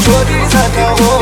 说地在骗我。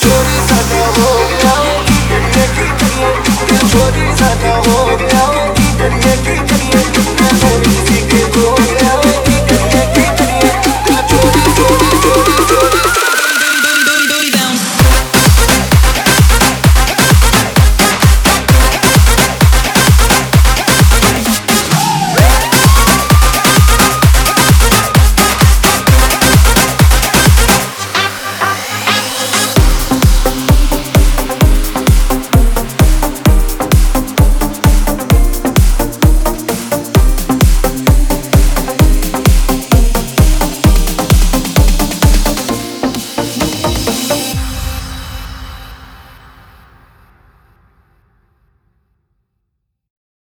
चोरी साडा हो गया चोरी साडा हो गया